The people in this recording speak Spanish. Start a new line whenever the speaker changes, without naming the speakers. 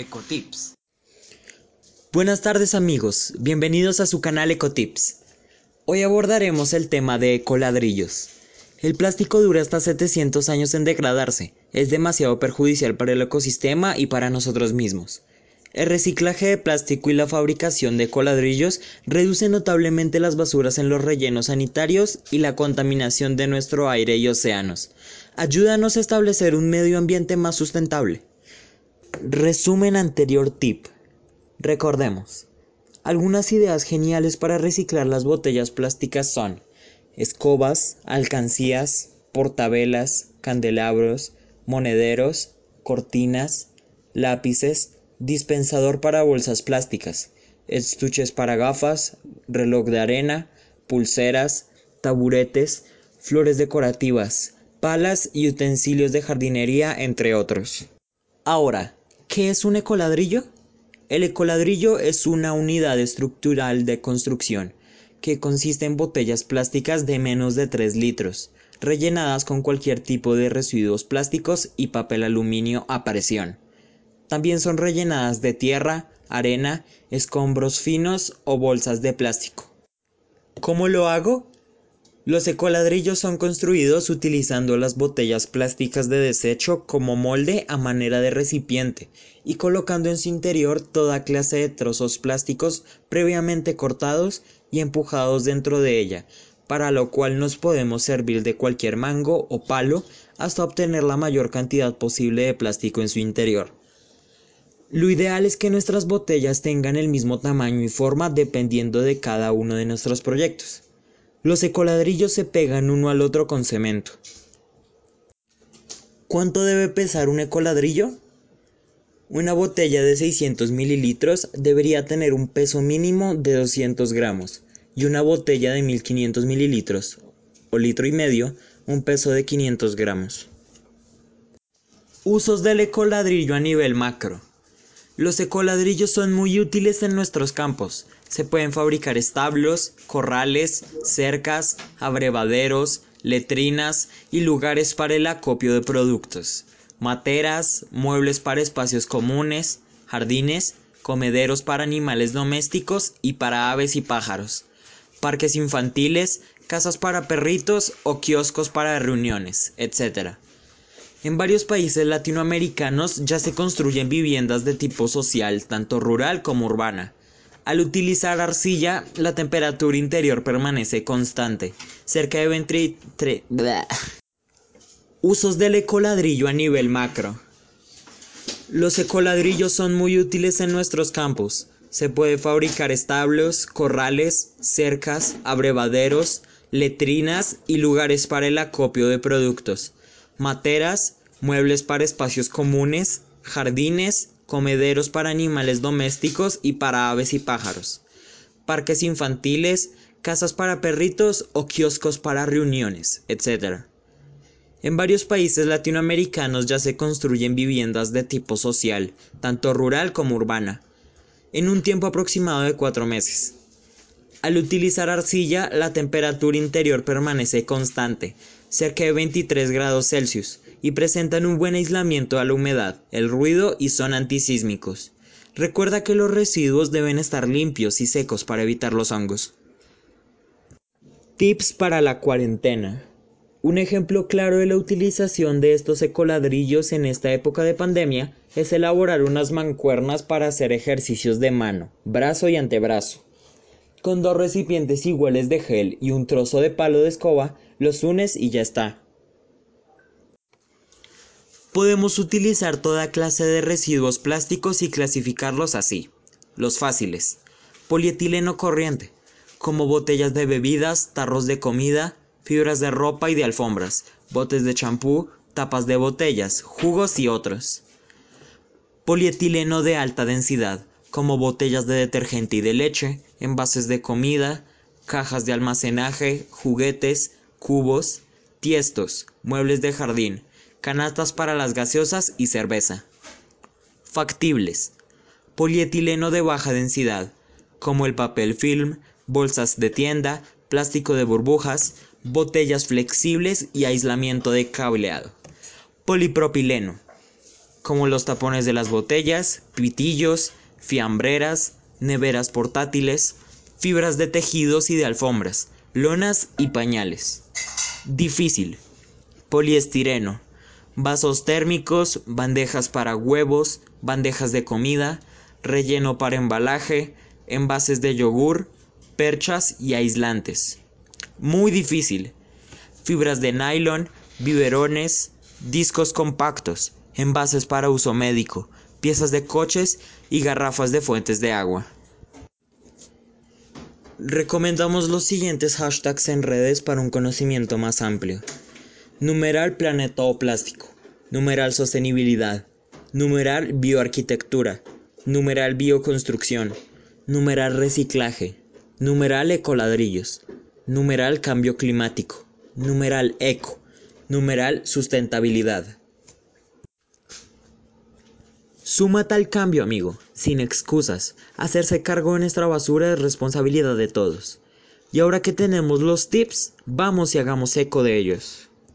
Ecotips.
Buenas tardes amigos, bienvenidos a su canal Ecotips. Hoy abordaremos el tema de ecoladrillos. El plástico dura hasta 700 años en degradarse, es demasiado perjudicial para el ecosistema y para nosotros mismos. El reciclaje de plástico y la fabricación de coladrillos reduce notablemente las basuras en los rellenos sanitarios y la contaminación de nuestro aire y océanos. Ayúdanos a establecer un medio ambiente más sustentable. Resumen anterior tip. Recordemos. Algunas ideas geniales para reciclar las botellas plásticas son escobas, alcancías, portavelas, candelabros, monederos, cortinas, lápices, dispensador para bolsas plásticas, estuches para gafas, reloj de arena, pulseras, taburetes, flores decorativas, palas y utensilios de jardinería, entre otros. Ahora, ¿qué es un ecoladrillo? El ecoladrillo es una unidad estructural de construcción que consiste en botellas plásticas de menos de 3 litros, rellenadas con cualquier tipo de residuos plásticos y papel aluminio a presión. También son rellenadas de tierra, arena, escombros finos o bolsas de plástico. ¿Cómo lo hago? Los ecoladrillos son construidos utilizando las botellas plásticas de desecho como molde a manera de recipiente y colocando en su interior toda clase de trozos plásticos previamente cortados y empujados dentro de ella, para lo cual nos podemos servir de cualquier mango o palo hasta obtener la mayor cantidad posible de plástico en su interior. Lo ideal es que nuestras botellas tengan el mismo tamaño y forma dependiendo de cada uno de nuestros proyectos. Los ecoladrillos se pegan uno al otro con cemento. ¿Cuánto debe pesar un ecoladrillo? Una botella de 600 mililitros debería tener un peso mínimo de 200 gramos y una botella de 1500 mililitros o litro y medio un peso de 500 gramos. Usos del ecoladrillo a nivel macro. Los ecoladrillos son muy útiles en nuestros campos. Se pueden fabricar establos, corrales, cercas, abrevaderos, letrinas y lugares para el acopio de productos, materas, muebles para espacios comunes, jardines, comederos para animales domésticos y para aves y pájaros, parques infantiles, casas para perritos o kioscos para reuniones, etc. En varios países latinoamericanos ya se construyen viviendas de tipo social, tanto rural como urbana. Al utilizar arcilla, la temperatura interior permanece constante, cerca de 23... Usos del ecoladrillo a nivel macro. Los ecoladrillos son muy útiles en nuestros campos. Se puede fabricar establos, corrales, cercas, abrevaderos, letrinas y lugares para el acopio de productos materas, muebles para espacios comunes, jardines, comederos para animales domésticos y para aves y pájaros, parques infantiles, casas para perritos o kioscos para reuniones, etc. En varios países latinoamericanos ya se construyen viviendas de tipo social, tanto rural como urbana, en un tiempo aproximado de cuatro meses. Al utilizar arcilla, la temperatura interior permanece constante, cerca de 23 grados Celsius, y presentan un buen aislamiento a la humedad, el ruido y son antisísmicos. Recuerda que los residuos deben estar limpios y secos para evitar los hongos. Tips para la cuarentena. Un ejemplo claro de la utilización de estos ecoladrillos en esta época de pandemia es elaborar unas mancuernas para hacer ejercicios de mano, brazo y antebrazo. Con dos recipientes iguales de gel y un trozo de palo de escoba, los unes y ya está. Podemos utilizar toda clase de residuos plásticos y clasificarlos así. Los fáciles. Polietileno corriente, como botellas de bebidas, tarros de comida, fibras de ropa y de alfombras, botes de champú, tapas de botellas, jugos y otros. Polietileno de alta densidad, como botellas de detergente y de leche, envases de comida, cajas de almacenaje, juguetes, cubos, tiestos, muebles de jardín, canastas para las gaseosas y cerveza. Factibles. Polietileno de baja densidad, como el papel film, bolsas de tienda, plástico de burbujas, botellas flexibles y aislamiento de cableado. Polipropileno como los tapones de las botellas, pitillos, fiambreras, neveras portátiles, fibras de tejidos y de alfombras, lonas y pañales. Difícil. Poliestireno. Vasos térmicos, bandejas para huevos, bandejas de comida, relleno para embalaje, envases de yogur, perchas y aislantes. Muy difícil. Fibras de nylon, biberones, discos compactos, envases para uso médico, piezas de coches y garrafas de fuentes de agua. Recomendamos los siguientes hashtags en redes para un conocimiento más amplio. Numeral planeta o plástico. Numeral sostenibilidad. Numeral bioarquitectura. Numeral bioconstrucción. Numeral reciclaje. Numeral ecoladrillos. Numeral cambio climático. Numeral eco. Numeral sustentabilidad. Súmate al cambio, amigo, sin excusas. Hacerse cargo de nuestra basura es responsabilidad de todos. Y ahora que tenemos los tips, vamos y hagamos eco de ellos.